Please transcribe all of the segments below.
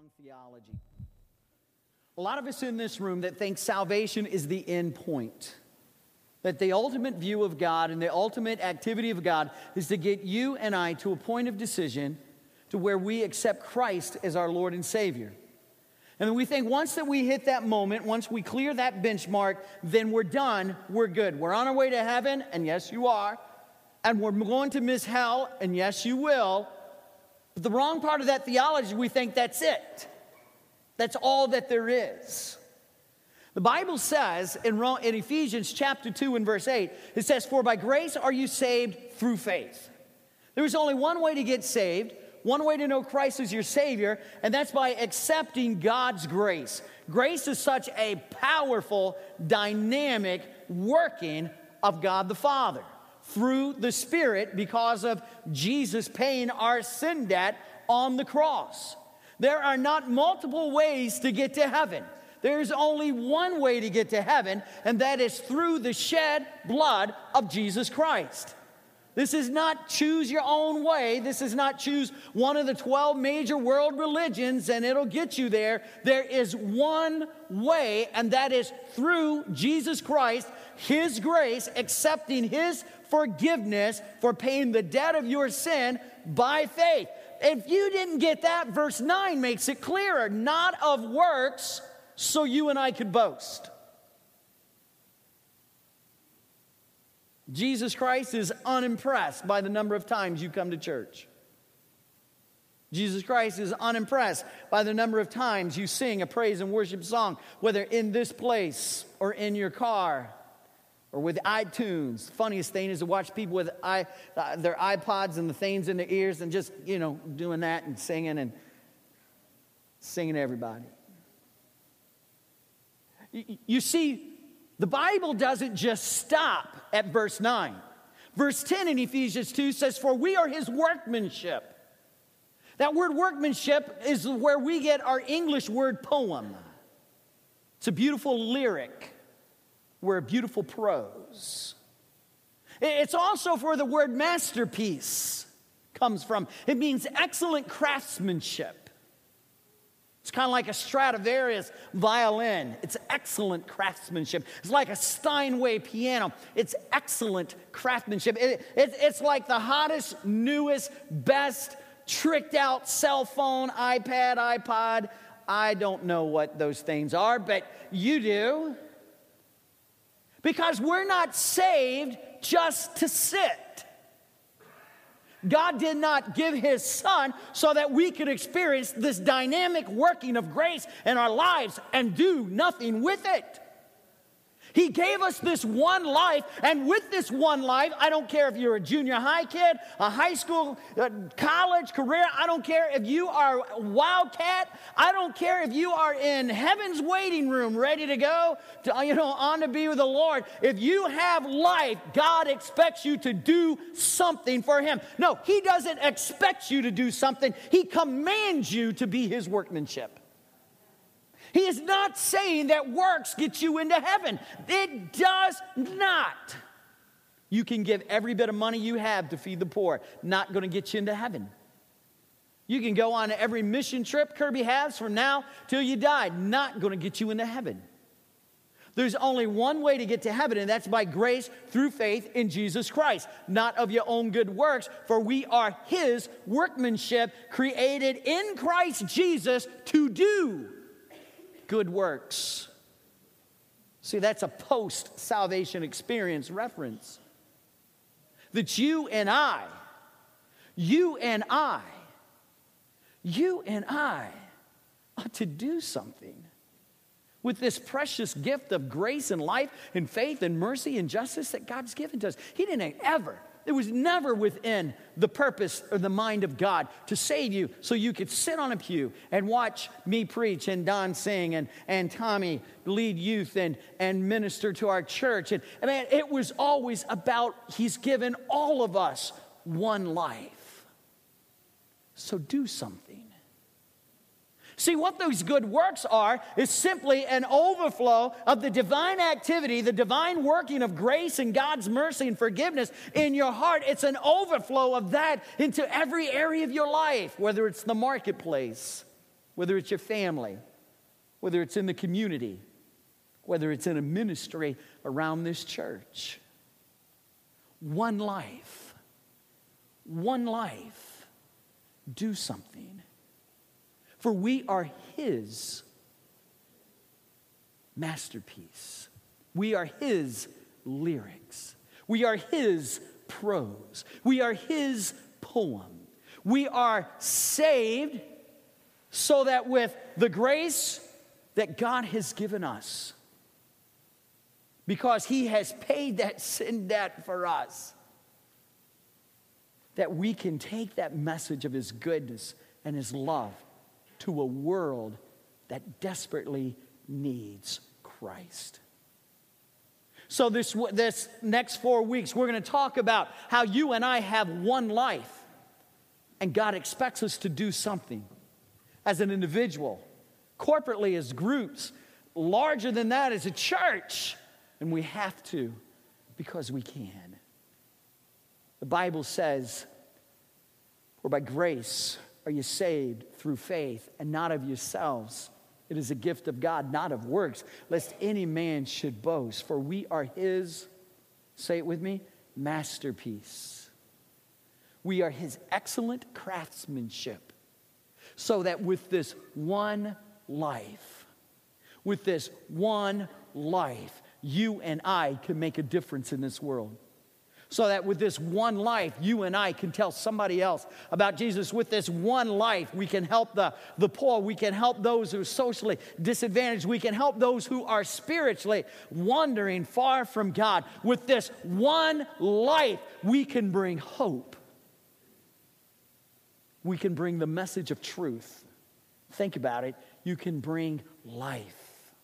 wrong theology. A lot of us in this room that think salvation is the end point. That the ultimate view of God and the ultimate activity of God is to get you and I to a point of decision to where we accept Christ as our Lord and Savior. And we think once that we hit that moment, once we clear that benchmark, then we're done, we're good. We're on our way to heaven, and yes, you are. And we're going to miss hell, and yes, you will. But the wrong part of that theology, we think that's it. That's all that there is. The Bible says in, in Ephesians chapter 2 and verse 8, it says, For by grace are you saved through faith. There is only one way to get saved, one way to know Christ as your Savior, and that's by accepting God's grace. Grace is such a powerful, dynamic working of God the Father through the Spirit because of Jesus paying our sin debt on the cross. There are not multiple ways to get to heaven. There's only one way to get to heaven, and that is through the shed blood of Jesus Christ. This is not choose your own way. This is not choose one of the 12 major world religions and it'll get you there. There is one way, and that is through Jesus Christ, His grace, accepting His forgiveness for paying the debt of your sin by faith. If you didn't get that, verse 9 makes it clearer not of works, so you and I could boast. Jesus Christ is unimpressed by the number of times you come to church. Jesus Christ is unimpressed by the number of times you sing a praise and worship song, whether in this place or in your car or with iTunes. Funniest thing is to watch people with I, uh, their iPods and the things in their ears and just, you know, doing that and singing and singing to everybody. You, you see, the Bible doesn't just stop at verse 9. Verse 10 in Ephesians 2 says, For we are his workmanship. That word workmanship is where we get our English word poem. It's a beautiful lyric where beautiful prose. It's also where the word masterpiece comes from. It means excellent craftsmanship. It's kind of like a Stradivarius violin. It's excellent craftsmanship. It's like a Steinway piano. It's excellent craftsmanship. It, it, it's like the hottest, newest, best, tricked out cell phone, iPad, iPod. I don't know what those things are, but you do. Because we're not saved just to sit. God did not give his son so that we could experience this dynamic working of grace in our lives and do nothing with it. He gave us this one life, and with this one life, I don't care if you're a junior high kid, a high school, a college, career, I don't care if you are a wildcat, I don't care if you are in heaven's waiting room ready to go, to, you know, on to be with the Lord. If you have life, God expects you to do something for Him. No, He doesn't expect you to do something, He commands you to be His workmanship. He is not saying that works get you into heaven. It does not. You can give every bit of money you have to feed the poor, not going to get you into heaven. You can go on every mission trip Kirby has from now till you die, not going to get you into heaven. There's only one way to get to heaven, and that's by grace through faith in Jesus Christ, not of your own good works, for we are His workmanship, created in Christ Jesus to do good works. See, that's a post salvation experience reference. That you and I, you and I, you and I ought to do something with this precious gift of grace and life and faith and mercy and justice that God's given to us. He didn't ever it was never within the purpose or the mind of God to save you so you could sit on a pew and watch me preach and Don sing and, and Tommy lead youth and, and minister to our church. And I mean, it was always about He's given all of us one life. So do something. See, what those good works are is simply an overflow of the divine activity, the divine working of grace and God's mercy and forgiveness in your heart. It's an overflow of that into every area of your life, whether it's the marketplace, whether it's your family, whether it's in the community, whether it's in a ministry around this church. One life, one life, do something. For we are His masterpiece. We are His lyrics. We are His prose. We are His poem. We are saved so that with the grace that God has given us, because He has paid that sin debt for us, that we can take that message of His goodness and His love to a world that desperately needs Christ. So, this, this next four weeks, we're going to talk about how you and I have one life, and God expects us to do something as an individual, corporately as groups, larger than that as a church. And we have to because we can. The Bible says, For by grace are you saved through faith, and not of yourselves. It is a gift of God, not of works, lest any man should boast. For we are his, say it with me, masterpiece. We are his excellent craftsmanship. So that with this one life, with this one life, you and I can make a difference in this world so that with this one life, you and I can tell somebody else about Jesus. With this one life, we can help the, the poor, we can help those who are socially disadvantaged, we can help those who are spiritually wandering far from God. With this one life, we can bring hope. We can bring the message of truth. Think about it. You can bring life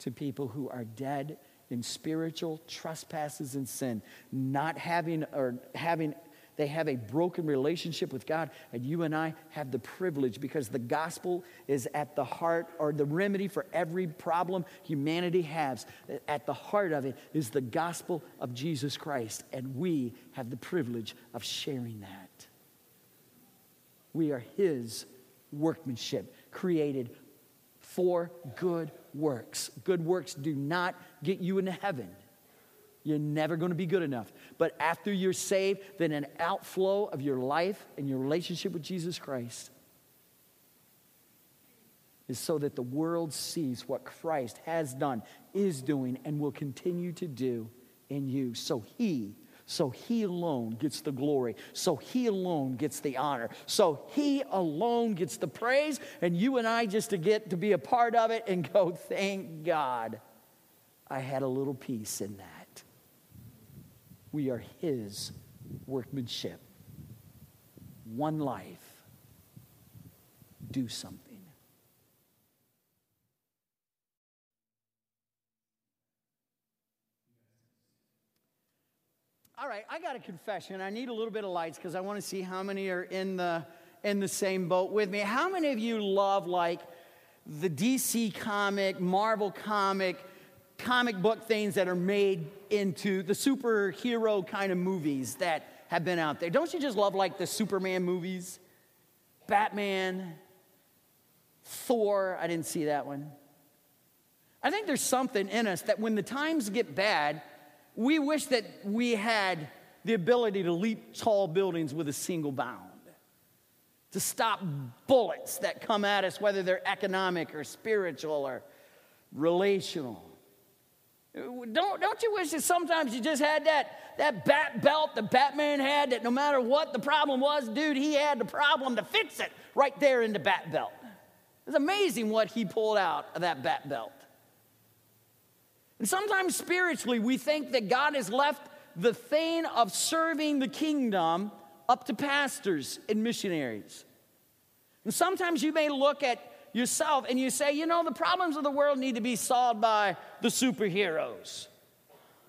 to people who are dead in spiritual trespasses and sin, not having or having they have a broken relationship with God, and you and I have the privilege because the gospel is at the heart or the remedy for every problem humanity has. At the heart of it is the gospel of Jesus Christ, and we have the privilege of sharing that. We are His workmanship, created for good works. Good works do not get you into heaven. You're never going to be good enough. But after you're saved, then an outflow of your life and your relationship with Jesus Christ is so that the world sees what Christ has done, is doing, and will continue to do in you. So he so he alone gets the glory. So he alone gets the honor. So he alone gets the praise. And you and I just to get to be a part of it and go, thank God I had a little piece in that. We are his workmanship. One life. Do something. All right, I got a confession. I need a little bit of lights because I want to see how many are in the in the same boat with me. How many of you love like the DC comic, Marvel comic, comic book things that are made into the superhero kind of movies that have been out there? Don't you just love like the Superman movies? Batman, Thor, I didn't see that one. I think there's something in us that when the times get bad, we wish that we had the ability to leap tall buildings with a single bound, to stop bullets that come at us, whether they're economic or spiritual or relational. Don't, don't you wish that sometimes you just had that, that bat belt that Batman had, that no matter what the problem was, dude, he had the problem to fix it right there in the bat belt? It's amazing what he pulled out of that bat belt. And sometimes spiritually, we think that God has left the thing of serving the kingdom up to pastors and missionaries. And sometimes you may look at yourself and you say, you know, the problems of the world need to be solved by the superheroes.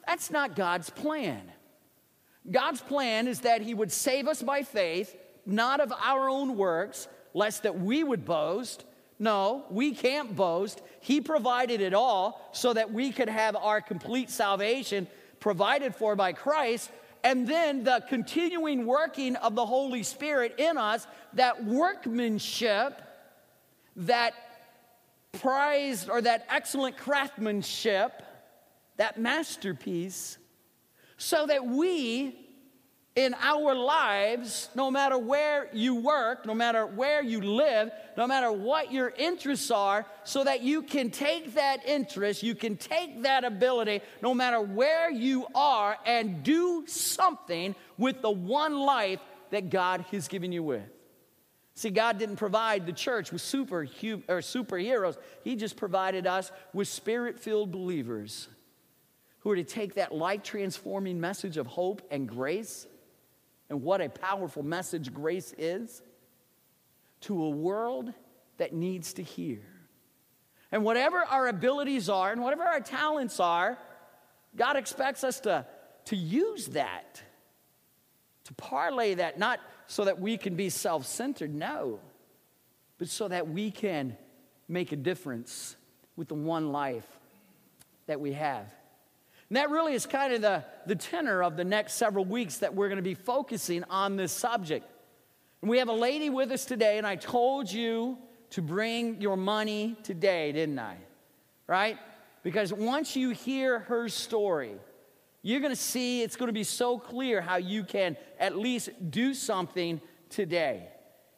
That's not God's plan. God's plan is that He would save us by faith, not of our own works, lest that we would boast, no, we can't boast. He provided it all so that we could have our complete salvation provided for by Christ. and then the continuing working of the Holy Spirit in us, that workmanship, that prized or that excellent craftsmanship, that masterpiece, so that we in our lives, no matter where you work, no matter where you live, no matter what your interests are, so that you can take that interest, you can take that ability, no matter where you are, and do something with the one life that God has given you with. See, God didn't provide the church with super, or superheroes, He just provided us with spirit filled believers who are to take that life transforming message of hope and grace and what a powerful message grace is to a world that needs to hear. And whatever our abilities are and whatever our talents are, God expects us to, to use that, to parlay that, not so that we can be self centered, no, but so that we can make a difference with the one life that we have. And that really is kind of the, the tenor of the next several weeks that we're going to be focusing on this subject. And we have a lady with us today, and I told you to bring your money today, didn't I? Right? Because once you hear her story, you're going to see it's going to be so clear how you can at least do something today.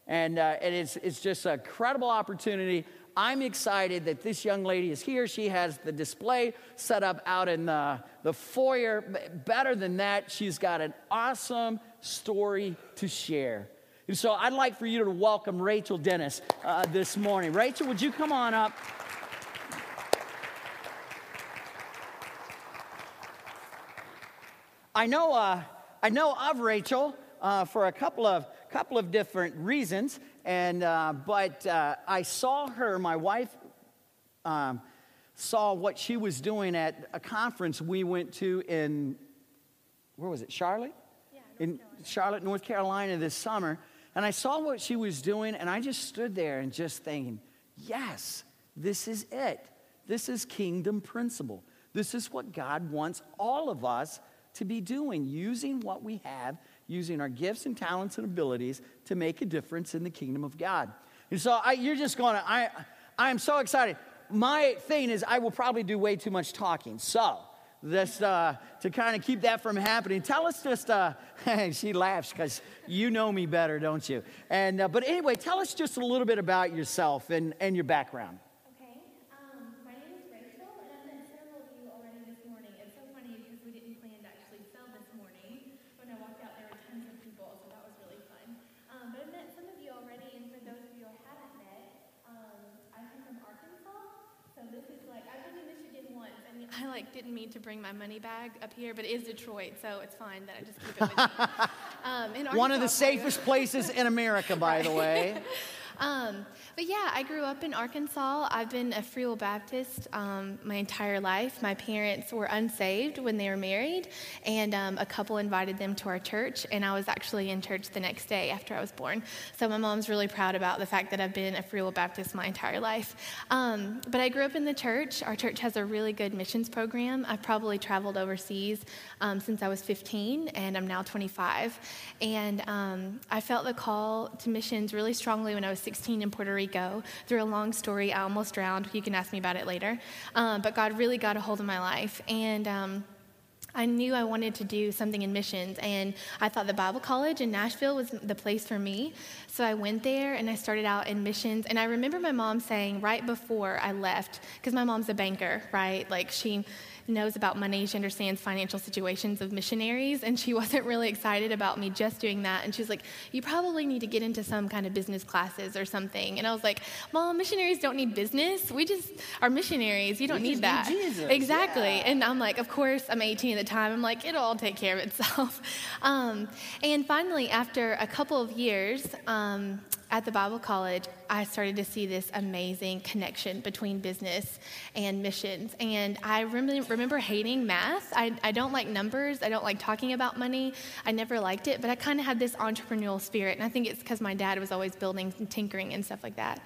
And, uh, and it's, it's just a credible opportunity I'm excited that this young lady is here. She has the display set up out in the, the foyer. Better than that, she's got an awesome story to share. And so I'd like for you to welcome Rachel Dennis uh, this morning. Rachel, would you come on up? I know, uh, I know of Rachel uh, for a couple of, couple of different reasons. And, uh, but uh, I saw her, my wife um, saw what she was doing at a conference we went to in, where was it, Charlotte? Yeah, in Carolina. Charlotte, North Carolina this summer. And I saw what she was doing, and I just stood there and just thinking, yes, this is it. This is kingdom principle. This is what God wants all of us to be doing, using what we have using our gifts and talents and abilities to make a difference in the kingdom of God. And so I, you're just going to, I, I am so excited. My thing is, I will probably do way too much talking. So, just uh, to kind of keep that from happening, tell us just, uh, she laughs because you know me better, don't you? And, uh, but anyway, tell us just a little bit about yourself and, and your background. I like didn't mean to bring my money bag up here, but it is Detroit, so it's fine that I just keep it with me. Um, One of the safest places in America, by the way. Um, but yeah, I grew up in Arkansas. I've been a Free Will Baptist um, my entire life. My parents were unsaved when they were married, and um, a couple invited them to our church, and I was actually in church the next day after I was born. So my mom's really proud about the fact that I've been a Free Will Baptist my entire life. Um, but I grew up in the church. Our church has a really good missions program. I've probably traveled overseas um, since I was 15, and I'm now 25. And um, I felt the call to missions really strongly when I was 16 in Puerto Rico. Through a long story, I almost drowned. You can ask me about it later. Um, but God really got a hold of my life. And um, I knew I wanted to do something in missions, and I thought the Bible College in Nashville was the place for me. So I went there and I started out in missions. And I remember my mom saying right before I left, because my mom's a banker, right? Like she knows about money. She understands financial situations of missionaries, and she wasn't really excited about me just doing that. And she was like, You probably need to get into some kind of business classes or something. And I was like, Mom, missionaries don't need business. We just are missionaries. You don't we need that. Need. Exactly. Yeah. And I'm like, Of course, I'm 18 at the time. I'm like, It'll all take care of itself. Um, and finally, after a couple of years, um, at the Bible College, I started to see this amazing connection between business and missions. And I remember, remember hating math. I, I don't like numbers. I don't like talking about money. I never liked it, but I kind of had this entrepreneurial spirit. And I think it's because my dad was always building and tinkering and stuff like that.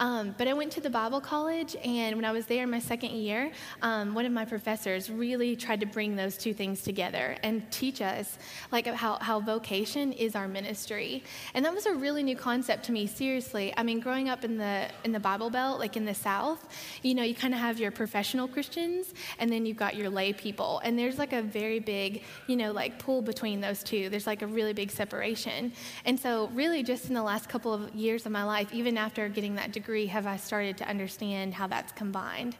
Um, but I went to the Bible college, and when I was there in my second year, um, one of my professors really tried to bring those two things together and teach us like how, how vocation is our ministry. And that was a really new concept to me, seriously. I mean, growing up in the in the Bible Belt, like in the South, you know, you kind of have your professional Christians, and then you've got your lay people, and there's like a very big, you know, like pull between those two. There's like a really big separation. And so, really, just in the last couple of years of my life, even after getting that degree, have I started to understand how that's combined.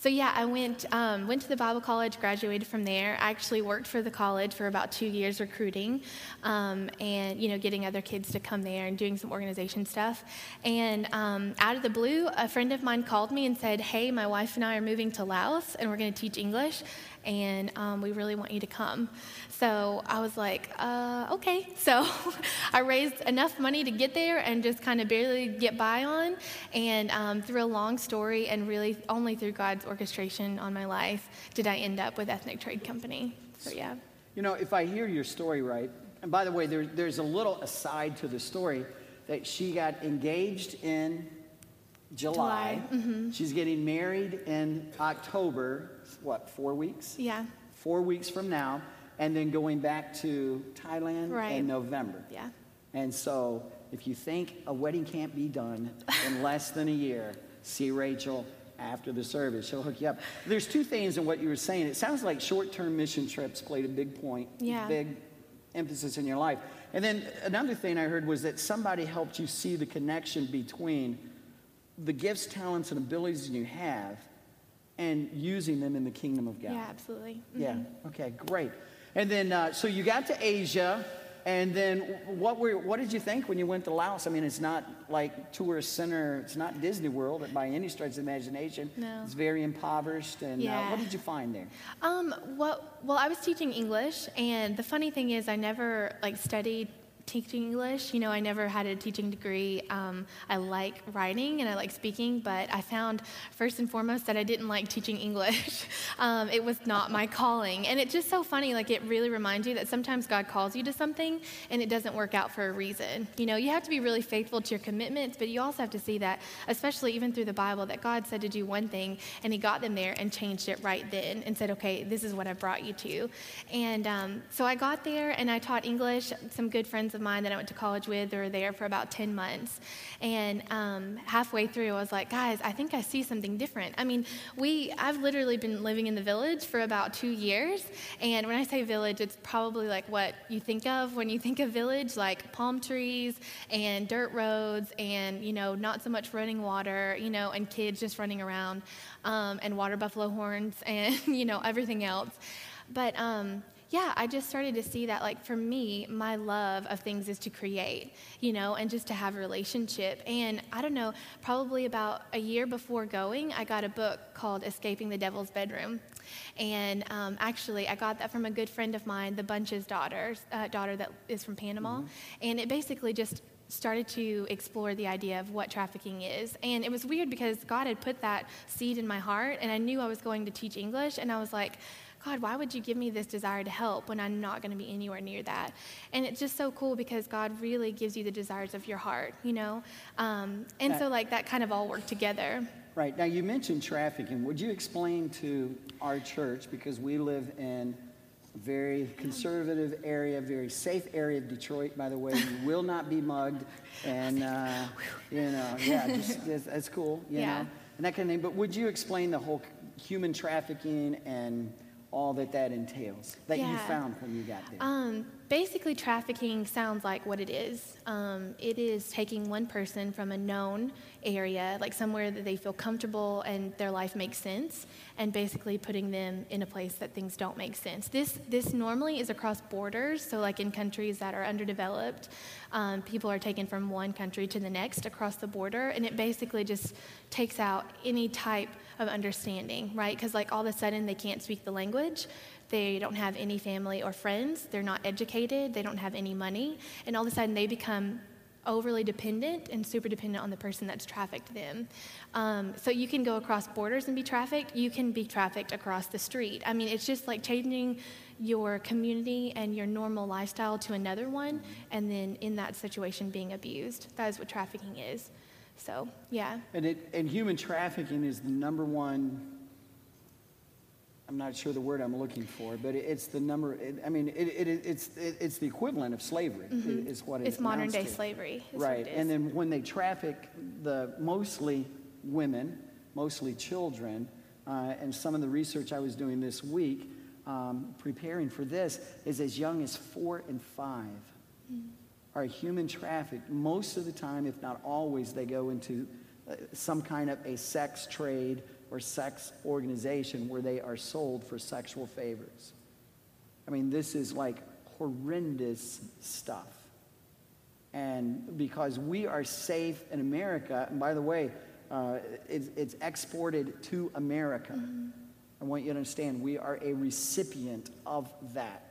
So yeah, I went um, went to the Bible college, graduated from there. I actually worked for the college for about two years recruiting, um, and you know getting other kids to come there and doing some organization stuff. And um, out of the blue, a friend of mine called me and said, "Hey, my wife and I are moving to Laos, and we're going to teach English." And um, we really want you to come. So I was like, uh, okay. So I raised enough money to get there and just kind of barely get by on. And um, through a long story, and really only through God's orchestration on my life, did I end up with Ethnic Trade Company. So yeah. You know, if I hear your story right, and by the way, there, there's a little aside to the story that she got engaged in July. July. Mm-hmm. She's getting married in October what, four weeks? Yeah. Four weeks from now, and then going back to Thailand right. in November. Yeah. And so if you think a wedding can't be done in less than a year, see Rachel after the service. She'll hook you up. There's two things in what you were saying. It sounds like short-term mission trips played a big point, yeah. big emphasis in your life. And then another thing I heard was that somebody helped you see the connection between the gifts, talents, and abilities you have and using them in the kingdom of God. Yeah, absolutely. Mm-hmm. Yeah, okay, great. And then, uh, so you got to Asia, and then what were what did you think when you went to Laos? I mean, it's not like tourist center. It's not Disney World by any stretch of imagination. No. It's very impoverished. And yeah. uh, what did you find there? Um, well, well, I was teaching English, and the funny thing is, I never like studied teaching English. You know, I never had a teaching degree. Um, I like writing and I like speaking, but I found first and foremost that I didn't like teaching English. um, it was not my calling. And it's just so funny, like, it really reminds you that sometimes God calls you to something and it doesn't work out for a reason. You know, you have to be really faithful to your commitments, but you also have to see that, especially even through the Bible, that God said to do one thing and He got them there and changed it right then and said, okay, this is what I brought you to. And um, so I got there and I taught English. Some good friends of mine that I went to college with were there for about 10 months. And um, halfway through, I was like, guys, I think I see something different. I mean, we, I've literally been living in the village for about two years. And when I say village, it's probably like what you think of when you think of village, like palm trees and dirt roads and, you know, not so much running water, you know, and kids just running around um, and water buffalo horns and, you know, everything else. But, um, yeah, I just started to see that, like, for me, my love of things is to create, you know, and just to have a relationship. And I don't know, probably about a year before going, I got a book called Escaping the Devil's Bedroom. And um, actually, I got that from a good friend of mine, the Bunch's daughter, uh, daughter that is from Panama. Mm-hmm. And it basically just started to explore the idea of what trafficking is. And it was weird because God had put that seed in my heart, and I knew I was going to teach English, and I was like, God, why would you give me this desire to help when I'm not going to be anywhere near that? And it's just so cool because God really gives you the desires of your heart, you know? Um, and so, like, that kind of all worked together. Right. Now, you mentioned trafficking. Would you explain to our church, because we live in a very conservative area, very safe area of Detroit, by the way. You will not be mugged. And, uh, you know, yeah, just, that's cool, you yeah. know, and that kind of thing. But would you explain the whole human trafficking and all that that entails that yeah. you found when you got there? Um, basically, trafficking sounds like what it is. Um, it is taking one person from a known area, like somewhere that they feel comfortable and their life makes sense, and basically putting them in a place that things don't make sense. This this normally is across borders, so like in countries that are underdeveloped, um, people are taken from one country to the next across the border, and it basically just takes out any type of understanding, right? Because like all of a sudden they can't speak the language. They don't have any family or friends. They're not educated. They don't have any money. And all of a sudden they become overly dependent and super dependent on the person that's trafficked them. Um, so you can go across borders and be trafficked. You can be trafficked across the street. I mean, it's just like changing your community and your normal lifestyle to another one, and then in that situation being abused. That is what trafficking is. So, yeah. And, it, and human trafficking is the number one I'm not sure the word I'm looking for, but it's the number. It, I mean, it, it, it's it's the equivalent of slavery. Mm-hmm. Is what it's modern day to. slavery. Right, and then when they traffic the mostly women, mostly children, uh, and some of the research I was doing this week, um, preparing for this, is as young as four and 5 mm. Are human trafficked. Most of the time, if not always, they go into uh, some kind of a sex trade or sex organization where they are sold for sexual favors. I mean, this is like horrendous stuff. And because we are safe in America, and by the way, uh, it's, it's, exported to America. Mm-hmm. I want you to understand we are a recipient of that.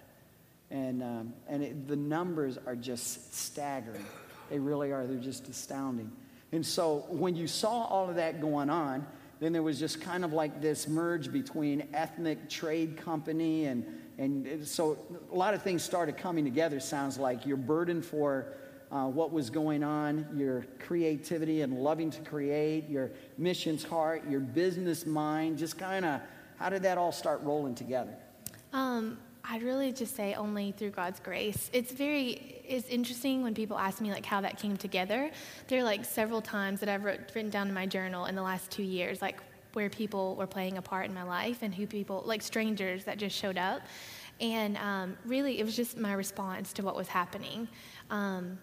And, um, and it, the numbers are just staggering. They really are. They're just astounding. And so when you saw all of that going on, then there was just kind of like this merge between ethnic trade company and, and so a lot of things started coming together sounds like your burden for uh, what was going on your creativity and loving to create your missions heart your business mind just kind of how did that all start rolling together um, I'd really just say only through God's grace. It's very it's interesting when people ask me like how that came together. There are like several times that I've wrote, written down in my journal in the last two years, like where people were playing a part in my life and who people like strangers that just showed up. And um, really, it was just my response to what was happening. Um,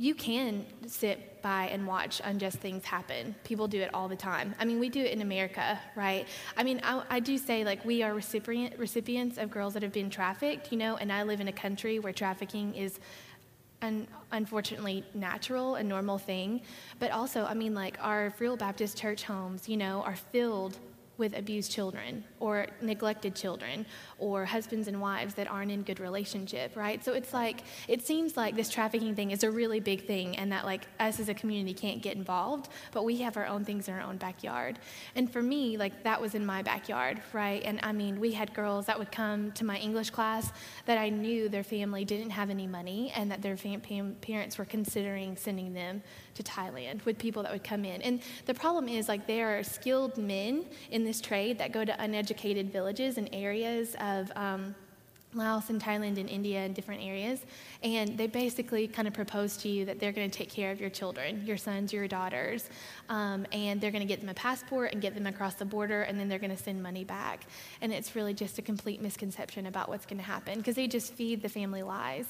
you can sit by and watch unjust things happen. People do it all the time. I mean, we do it in America, right? I mean, I, I, do say like we are recipient, recipients of girls that have been trafficked, you know, and I live in a country where trafficking is an unfortunately natural and normal thing. But also, I mean, like our Will Baptist church homes, you know, are filled with abused children or neglected children or husbands and wives that aren't in good relationship, right? So it's like, it seems like this trafficking thing is a really big thing and that like us as a community can't get involved, but we have our own things in our own backyard. And for me, like that was in my backyard, right? And I mean, we had girls that would come to my English class that I knew their family didn't have any money and that their fam- parents were considering sending them to Thailand with people that would come in. And the problem is, like, there are skilled men in this trade that go to uneducated villages and areas of. Um, Laos and Thailand and India and different areas. And they basically kind of propose to you that they're going to take care of your children, your sons, your daughters, um, and they're going to get them a passport and get them across the border, and then they're going to send money back. And it's really just a complete misconception about what's going to happen because they just feed the family lies.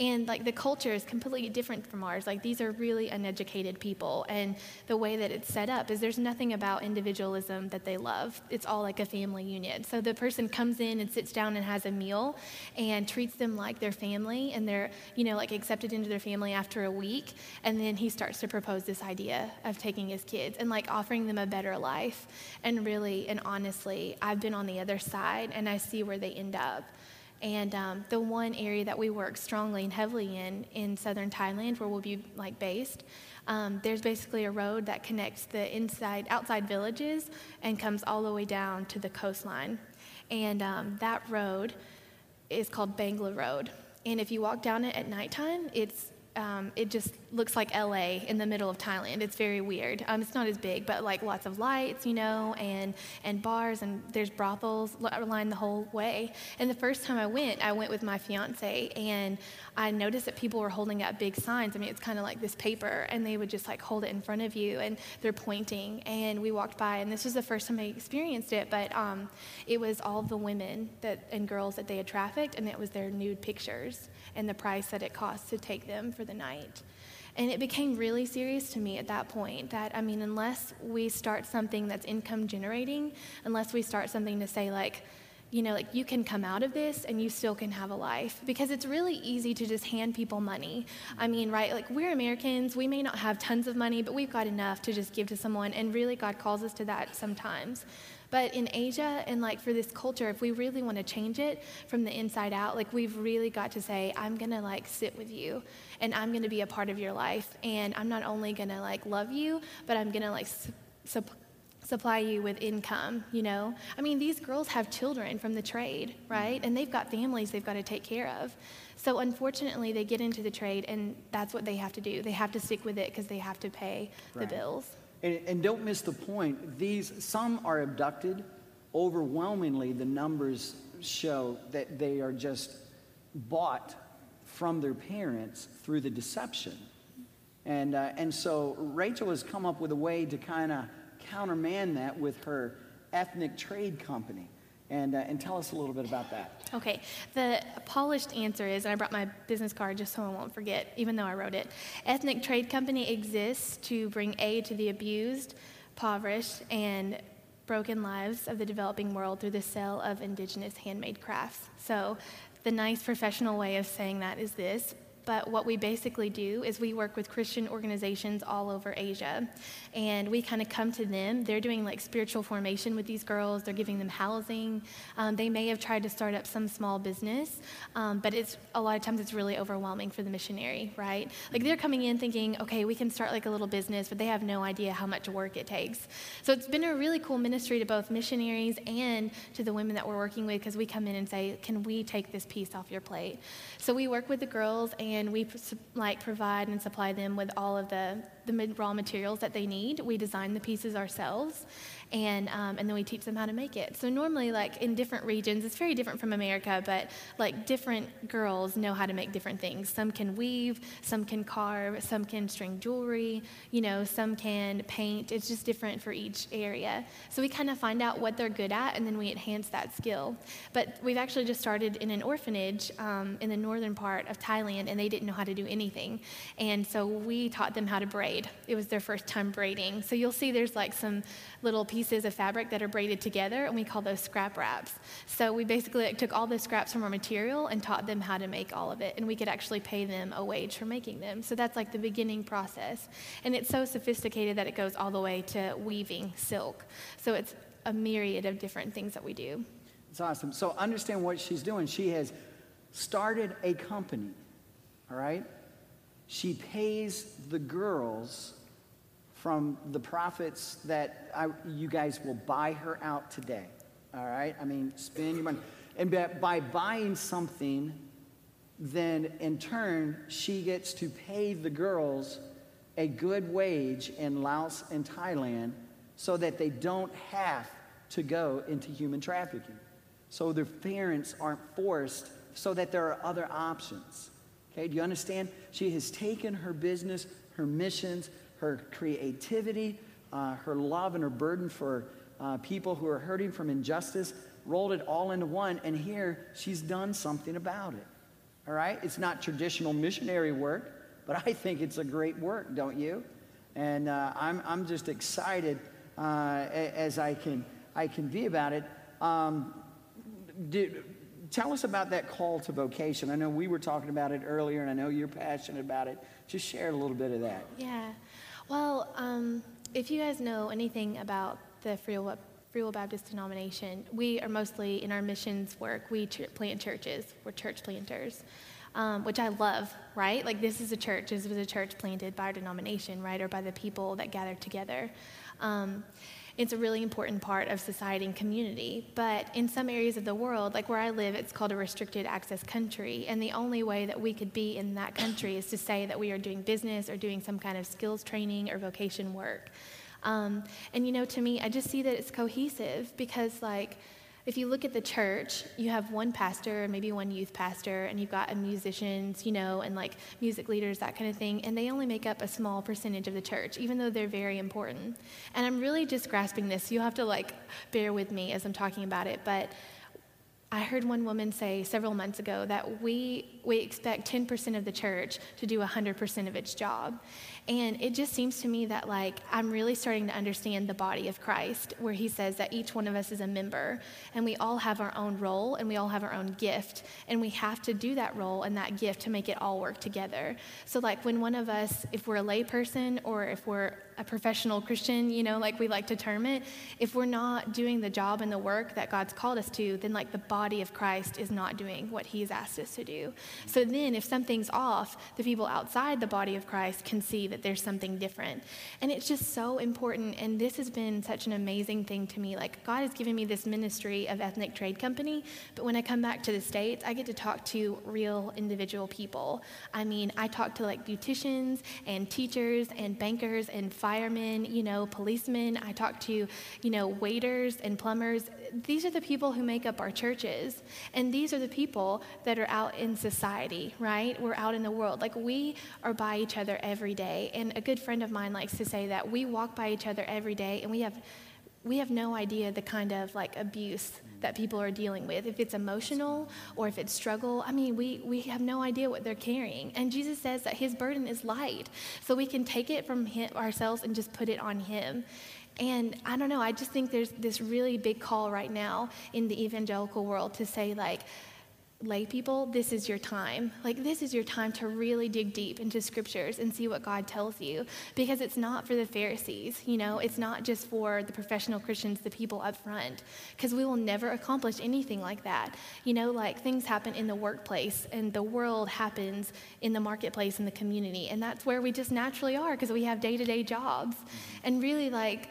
And like the culture is completely different from ours. Like these are really uneducated people, and the way that it's set up is there's nothing about individualism that they love. It's all like a family unit. So the person comes in and sits down and has a meal and treats them like their family, and they're you know like accepted into their family after a week, and then he starts to propose this idea of taking his kids and like offering them a better life. And really and honestly, I've been on the other side and I see where they end up. And um, the one area that we work strongly and heavily in, in southern Thailand, where we'll be like based, um, there's basically a road that connects the inside, outside villages and comes all the way down to the coastline. And um, that road is called Bangla Road. And if you walk down it at nighttime, it's um, it just looks like LA in the middle of Thailand. It's very weird. Um, it's not as big, but like lots of lights, you know, and and bars and there's brothels lined the whole way. And the first time I went, I went with my fiance, and I noticed that people were holding up big signs. I mean, it's kind of like this paper, and they would just like hold it in front of you, and they're pointing. And we walked by, and this was the first time I experienced it, but um, it was all the women that and girls that they had trafficked, and it was their nude pictures and the price that it costs to take them for the night. And it became really serious to me at that point that, I mean, unless we start something that's income generating, unless we start something to say, like, you know, like you can come out of this and you still can have a life because it's really easy to just hand people money. I mean, right? Like we're Americans, we may not have tons of money, but we've got enough to just give to someone, and really God calls us to that sometimes. But in Asia and like for this culture, if we really want to change it from the inside out, like we've really got to say, I'm going to like sit with you and I'm going to be a part of your life. And I'm not only going to like love you, but I'm going to like su- supply you with income, you know? I mean, these girls have children from the trade, right? And they've got families they've got to take care of. So unfortunately, they get into the trade, and that's what they have to do. They have to stick with it because they have to pay right. the bills. And, and don't miss the point. These some are abducted. Overwhelmingly, the numbers show that they are just bought from their parents through the deception. And, uh, and so Rachel has come up with a way to kind of countermand that with her ethnic trade company. And, uh, and tell us a little bit about that. Okay. The polished answer is, and I brought my business card just so I won't forget, even though I wrote it. Ethnic Trade Company exists to bring aid to the abused, impoverished, and broken lives of the developing world through the sale of indigenous handmade crafts. So, the nice professional way of saying that is this but what we basically do is we work with Christian organizations all over Asia. And we kind of come to them. They're doing like spiritual formation with these girls, they're giving them housing. Um, they may have tried to start up some small business, um, but it's a lot of times it's really overwhelming for the missionary, right? Like they're coming in thinking, okay, we can start like a little business, but they have no idea how much work it takes. So it's been a really cool ministry to both missionaries and to the women that we're working with because we come in and say, can we take this piece off your plate? So we work with the girls and and we like provide and supply them with all of the, the raw materials that they need. We design the pieces ourselves, and, um, and then we teach them how to make it. So normally, like in different regions, it's very different from America, but like different girls know how to make different things. Some can weave, some can carve, some can string jewelry, you know, some can paint. It's just different for each area. So we kind of find out what they're good at, and then we enhance that skill. But we've actually just started in an orphanage um, in the northern part of Thailand, and they didn't know how to do anything. And so we taught them how to braid. It was their first time braiding. So you'll see there's like some little pieces of fabric that are braided together, and we call those scrap wraps. So we basically like, took all the scraps from our material and taught them how to make all of it, and we could actually pay them a wage for making them. So that's like the beginning process. And it's so sophisticated that it goes all the way to weaving silk. So it's a myriad of different things that we do. It's awesome. So understand what she's doing. She has started a company, all right? She pays the girls from the profits that I, you guys will buy her out today. All right? I mean, spend your money. And by buying something, then in turn, she gets to pay the girls a good wage in Laos and Thailand so that they don't have to go into human trafficking. So their parents aren't forced, so that there are other options. Okay, do you understand? She has taken her business, her missions, her creativity, uh, her love, and her burden for uh, people who are hurting from injustice, rolled it all into one, and here she's done something about it. All right? It's not traditional missionary work, but I think it's a great work, don't you? And uh, I'm, I'm just excited uh, as I can, I can be about it. Um, did, tell us about that call to vocation. I know we were talking about it earlier, and I know you're passionate about it. Just share a little bit of that. Yeah. Well, um, if you guys know anything about the Free Will, Free Will Baptist denomination, we are mostly in our missions work, we ch- plant churches. We're church planters, um, which I love, right? Like, this is a church. This was a church planted by our denomination, right? Or by the people that gathered together. Um, it's a really important part of society and community. But in some areas of the world, like where I live, it's called a restricted access country. And the only way that we could be in that country is to say that we are doing business or doing some kind of skills training or vocation work. Um, and you know, to me, I just see that it's cohesive because, like, if you look at the church, you have one pastor, maybe one youth pastor, and you've got musicians, you know, and like music leaders, that kind of thing, and they only make up a small percentage of the church, even though they're very important. And I'm really just grasping this. So you'll have to like bear with me as I'm talking about it, but I heard one woman say several months ago that we, we expect 10% of the church to do 100% of its job. And it just seems to me that, like, I'm really starting to understand the body of Christ, where he says that each one of us is a member, and we all have our own role, and we all have our own gift, and we have to do that role and that gift to make it all work together. So, like, when one of us, if we're a layperson or if we're a professional Christian, you know, like we like to term it, if we're not doing the job and the work that God's called us to, then like the body of Christ is not doing what He's asked us to do. So then, if something's off, the people outside the body of Christ can see that there's something different. And it's just so important. And this has been such an amazing thing to me. Like, God has given me this ministry of ethnic trade company, but when I come back to the States, I get to talk to real individual people. I mean, I talk to like beauticians and teachers and bankers and firemen, you know, policemen. I talk to, you know, waiters and plumbers. These are the people who make up our churches. And these are the people that are out in society, right? We're out in the world. Like we are by each other every day. And a good friend of mine likes to say that we walk by each other every day and we have we have no idea the kind of like abuse that people are dealing with if it's emotional or if it's struggle i mean we, we have no idea what they're carrying and jesus says that his burden is light so we can take it from him, ourselves and just put it on him and i don't know i just think there's this really big call right now in the evangelical world to say like lay people, this is your time. Like, this is your time to really dig deep into scriptures and see what God tells you. Because it's not for the Pharisees, you know, it's not just for the professional Christians, the people up front. Because we will never accomplish anything like that. You know, like things happen in the workplace and the world happens in the marketplace and the community. And that's where we just naturally are because we have day to day jobs. And really, like,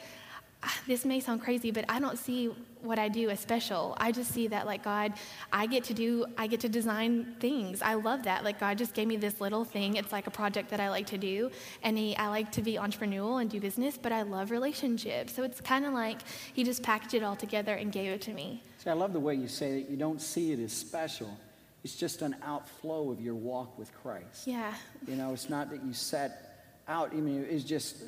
Ah, this may sound crazy, but I don't see what I do as special. I just see that, like, God, I get to do, I get to design things. I love that. Like, God just gave me this little thing. It's like a project that I like to do. And he, I like to be entrepreneurial and do business, but I love relationships. So it's kind of like He just packaged it all together and gave it to me. See, I love the way you say that you don't see it as special. It's just an outflow of your walk with Christ. Yeah. You know, it's not that you set out. I mean, it's just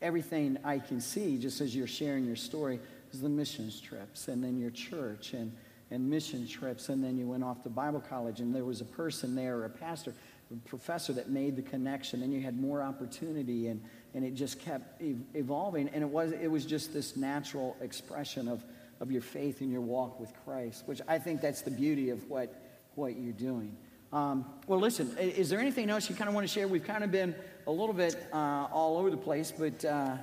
everything I can see, just as you're sharing your story, is the missions trips and then your church and, and mission trips. And then you went off to Bible college and there was a person there, a pastor, a professor that made the connection. And you had more opportunity and, and it just kept evolving. And it was, it was just this natural expression of, of your faith and your walk with Christ, which I think that's the beauty of what, what you're doing. Um, well, listen, is there anything else you kind of want to share? We've kind of been a little bit uh, all over the place, but. Uh...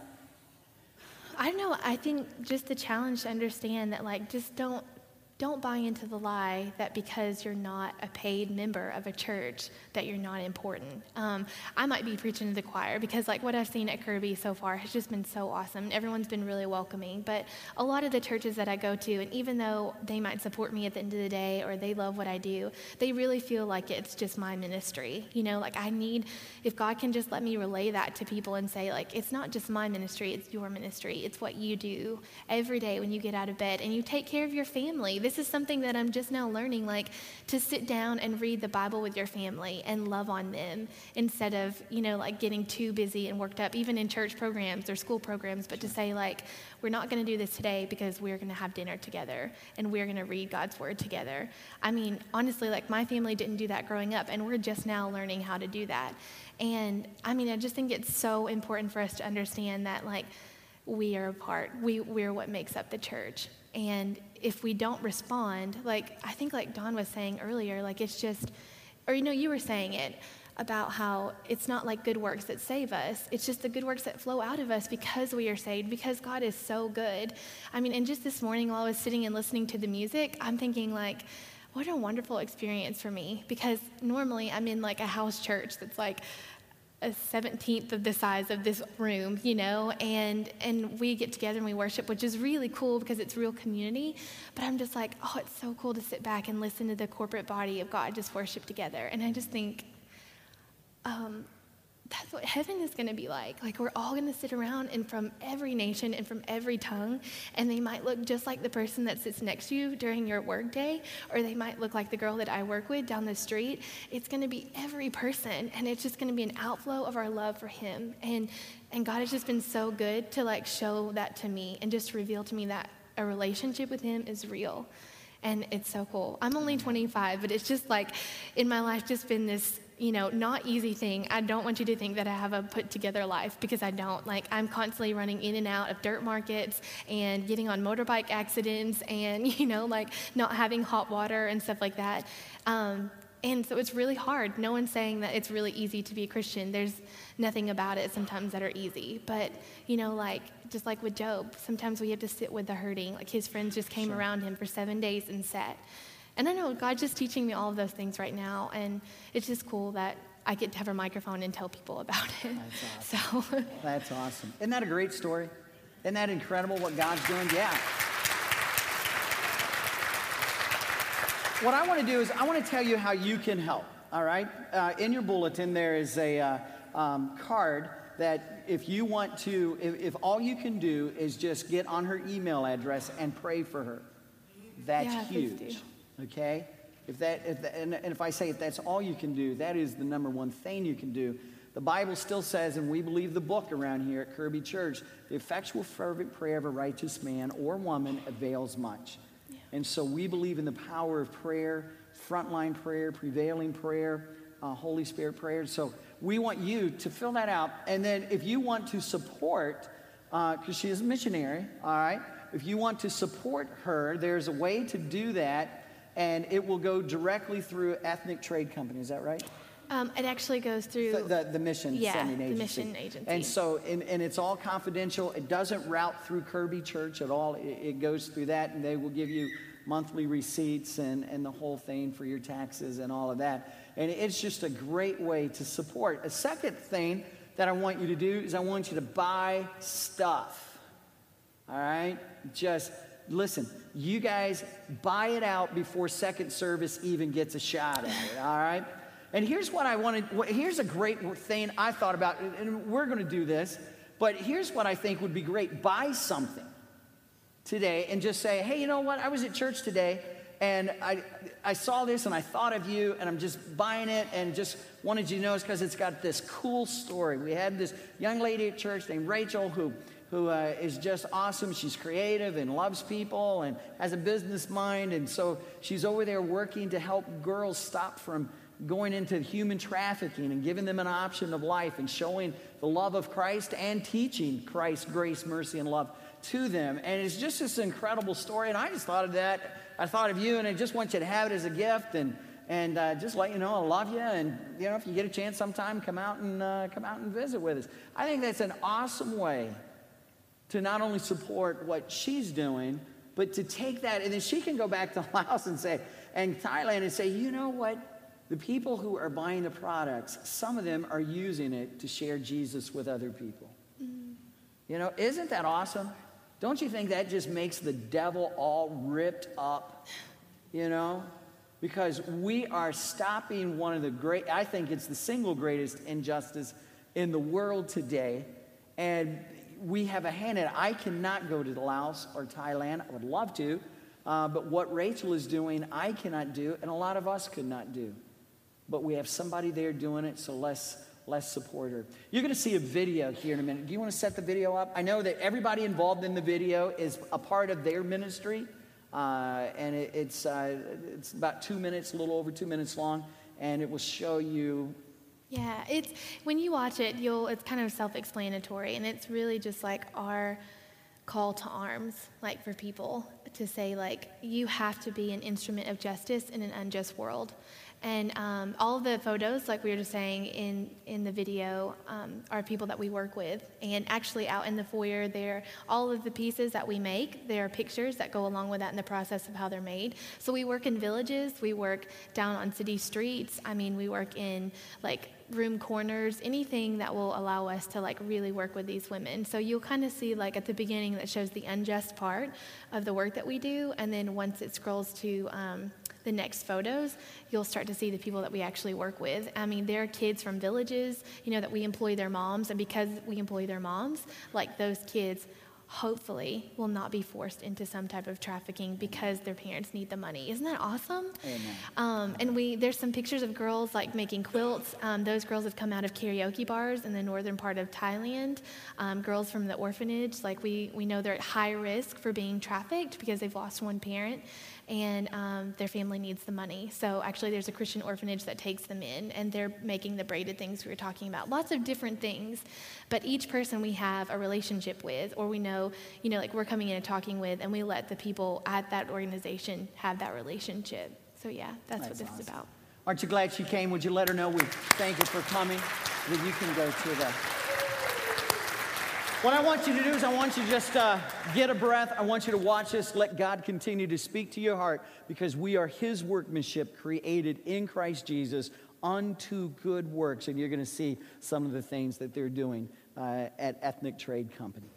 I don't know. I think just the challenge to understand that, like, just don't don't buy into the lie that because you're not a paid member of a church that you're not important. Um, i might be preaching to the choir because like what i've seen at kirby so far has just been so awesome. Everyone's been really welcoming. But a lot of the churches that i go to and even though they might support me at the end of the day or they love what i do they really feel like it's just my ministry. You know like i need if god can just let me relay that to people and say like it's not just my ministry it's your ministry. It's what you do every day when you get out of bed. And you take care of your family this is something that I'm just now learning, like to sit down and read the Bible with your family and love on them instead of, you know, like getting too busy and worked up, even in church programs or school programs, but to say, like, we're not going to do this today because we're going to have dinner together and we're going to read God's word together. I mean, honestly, like my family didn't do that growing up, and we're just now learning how to do that. And I mean, I just think it's so important for us to understand that, like, we are a part. We, we're what makes up the church. And if we don't respond, like I think like Don was saying earlier, like it's just, or you know, you were saying it about how it's not like good works that save us. It's just the good works that flow out of us because we are saved, because God is so good. I mean, and just this morning while I was sitting and listening to the music, I'm thinking like, what a wonderful experience for me because normally I'm in like a house church that's like a 17th of the size of this room, you know, and, and we get together and we worship, which is really cool because it's real community. But I'm just like, oh, it's so cool to sit back and listen to the corporate body of God just worship together. And I just think, um, that's what heaven is going to be like. Like, we're all going to sit around and from every nation and from every tongue, and they might look just like the person that sits next to you during your workday, or they might look like the girl that I work with down the street. It's going to be every person, and it's just going to be an outflow of our love for Him. And, and God has just been so good to like show that to me and just reveal to me that a relationship with Him is real. And it's so cool. I'm only 25, but it's just like in my life, just been this you know, not easy thing. I don't want you to think that I have a put together life because I don't. Like, I'm constantly running in and out of dirt markets and getting on motorbike accidents and, you know, like not having hot water and stuff like that. Um, and so it's really hard. No one's saying that it's really easy to be a Christian. There's nothing about it sometimes that are easy. But, you know, like, just like with Job, sometimes we have to sit with the hurting. Like, his friends just came sure. around him for seven days and sat And I know God's just teaching me all of those things right now, and it's just cool that I get to have a microphone and tell people about it. That's awesome. So That's awesome. Isn't that a great story? Isn't that incredible what God's doing? Yeah. What I want to do is I want to tell you how you can help. All right. Uh, in your bulletin, there is a uh, um, card that if you want to, if, if, all you can do is just get on her email address and pray for her, that's yeah, huge. Okay. If that, if that and, and if I say if that's all you can do, that is the number one thing you can do. The Bible still says, and we believe the book around here at Kirby Church, the effectual, fervent prayer of a righteous man or woman avails much. Yeah. And so we believe in the power of prayer, frontline prayer, prevailing prayer, uh, Holy Spirit prayer. So we want you to fill that out. And then if you want to support, because uh, she is a missionary, all right, if you want to support her, there's a way to do that and it will go directly through Ethnic Trade Company. Is that right? Um, it actually goes through the, the, the mission yeah, sending agency. the mission agency. And so, and, and, it's all confidential. It doesn't route through Kirby Church at all. It, it, goes through that, and they will give you monthly receipts and, and the whole thing for your taxes and all of that. And it's just a great way to support. A second thing that I want you to do is I want you to buy stuff. All right? Just listen, you guys buy it out before second service even gets a shot at it, all right? And here's what I wanted, here's a great thing I thought about, and we're gonna do this, but here's what I think would be great buy something today and just say, hey, you know what? I was at church today and I, I saw this and I thought of you and I'm just buying it and just wanted you to know it's because it's got this cool story. We had this young lady at church named Rachel who who uh, is just awesome. She's creative and loves people and has a business mind. And so she's over there working to help girls stop from going into human trafficking and giving them an option of life and showing the love of Christ and teaching Christ's grace, mercy, and love to them. And it's just this incredible story. And I just thought of that. I thought of you, and I just want you to have it as a gift and and uh, just let you know I love you. And you know, if you get a chance sometime, come out and uh, come out and visit with us. I think that's an awesome way to not only support what she's doing, but to take that, and then she can go back to Laos and say, and Thailand and say, you know what? The people who are buying the products, some of them are using it to share Jesus with other people. Mm. You know, isn't that awesome? Don't you think that just makes the devil all ripped up? You know? Because we are stopping one of the great, I think it's the single greatest injustice in the world today. And we have a hand in it. I cannot go to Laos or Thailand. I would love to. Uh, but what Rachel is doing, I cannot do, and a lot of us could not do. But we have somebody there doing it, so let's, let's support her. You're going to see a video here in a minute. Do you want to set the video up? I know that everybody involved in the video is a part of their ministry, uh, and it, it's, uh, it's about two minutes, a little over two minutes long, and it will show you yeah, it's when you watch it, you'll it's kind of self-explanatory and it's really just like our call to arms like for people to say like you have to be an instrument of justice in an unjust world and um, all the photos, like we were just saying in, in the video, um, are people that we work with. And actually, out in the foyer, there all of the pieces that we make. There are pictures that go along with that in the process of how they're made. So we work in villages. We work down on city streets. I mean, we work in like room corners, anything that will allow us to like really work with these women. So you'll kind of see like at the beginning that shows the unjust part of the work that we do, and then once it scrolls to um, the next photos, you'll start to see the people that we actually work with. I mean, there are kids from villages, you know, that we employ their moms, and because we employ their moms, like those kids hopefully will not be forced into some type of trafficking because their parents need the money. Isn't that awesome? Um, and we there's some pictures of girls like making quilts. Um, those girls have come out of karaoke bars in the northern part of Thailand. Um, girls from the orphanage, like we we know they're at high risk for being trafficked because they've lost one parent and um, their family needs the money. So actually, there's a Christian orphanage that takes them in, and they're making the braided things we were talking about. Lots of different things, but each person we have a relationship with, or we know, you know, like we're coming in and talking with, and we let the people at that organization have that relationship. So yeah, that's, that's what this awesome. is about. Aren't you glad she came? Would you let her know we thank you for coming? That you can go to the What I want you to do is, I want you to just uh, get a breath. I want you to watch this. Let God continue to speak to your heart because we are His workmanship created in Christ Jesus unto good works. And you're going to see some of the things that they're doing uh, at Ethnic Trade Company.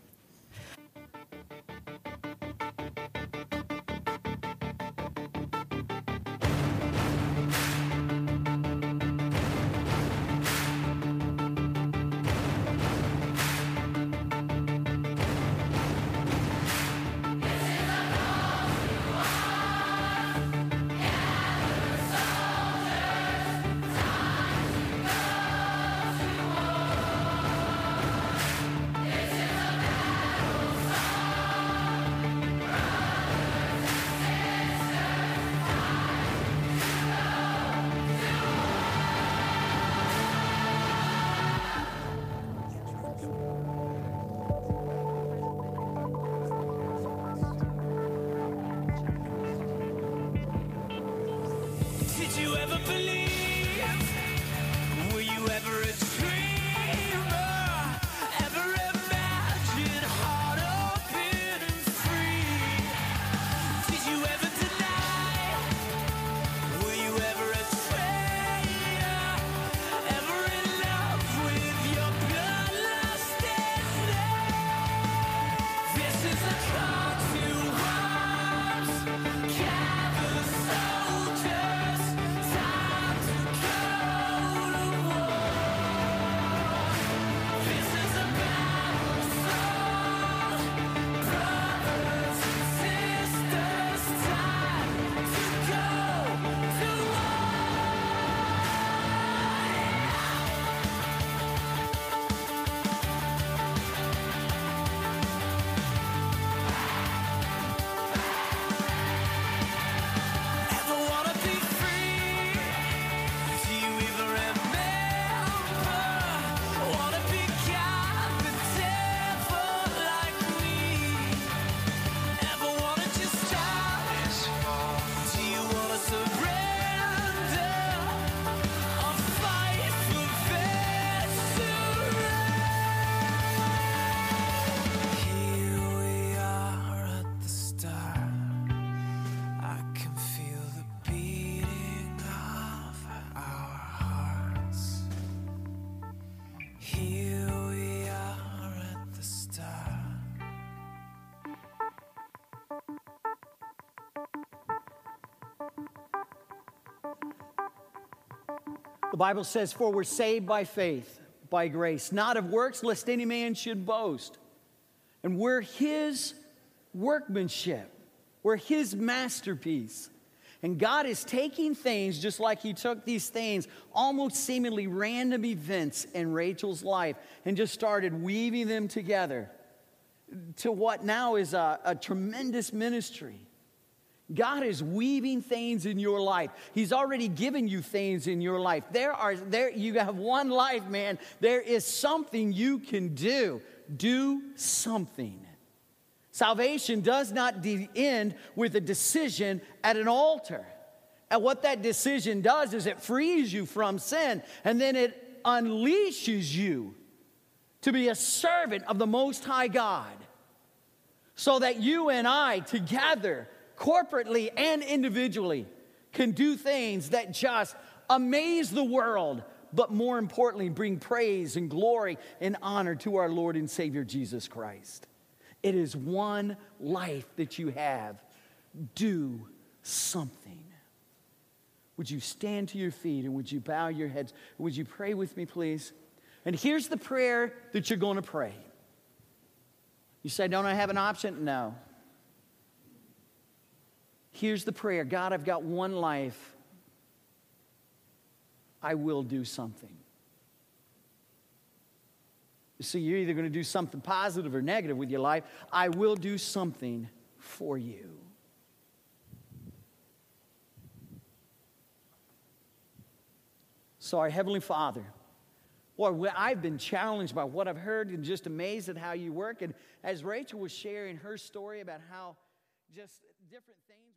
Bible says, For we're saved by faith, by grace, not of works, lest any man should boast. And we're his workmanship, we're his masterpiece. And God is taking things just like He took these things, almost seemingly random events in Rachel's life, and just started weaving them together to what now is a, a tremendous ministry. God is weaving things in your life. He's already given you things in your life. There are there you have one life, man. There is something you can do. Do something. Salvation does not de- end with a decision at an altar. And what that decision does is it frees you from sin and then it unleashes you to be a servant of the Most High God so that you and I together corporately and individually, can do things that just amaze the world, but more importantly, bring praise and glory and honor to our Lord and Savior Jesus Christ. It is one life that you have. Do something. Would you stand to your feet and would you bow your heads? Would you pray with me, please? And here's the prayer that you're going to pray. You say, Don't I have an option? No. Here's the prayer God, I've got one life. I will do something. You see, you're either going to do something positive or negative with your life. I will do something for you. So, our Heavenly Father, Boy, I've been challenged by what I've heard and just amazed at how you work. And as Rachel was sharing her story about how just different things.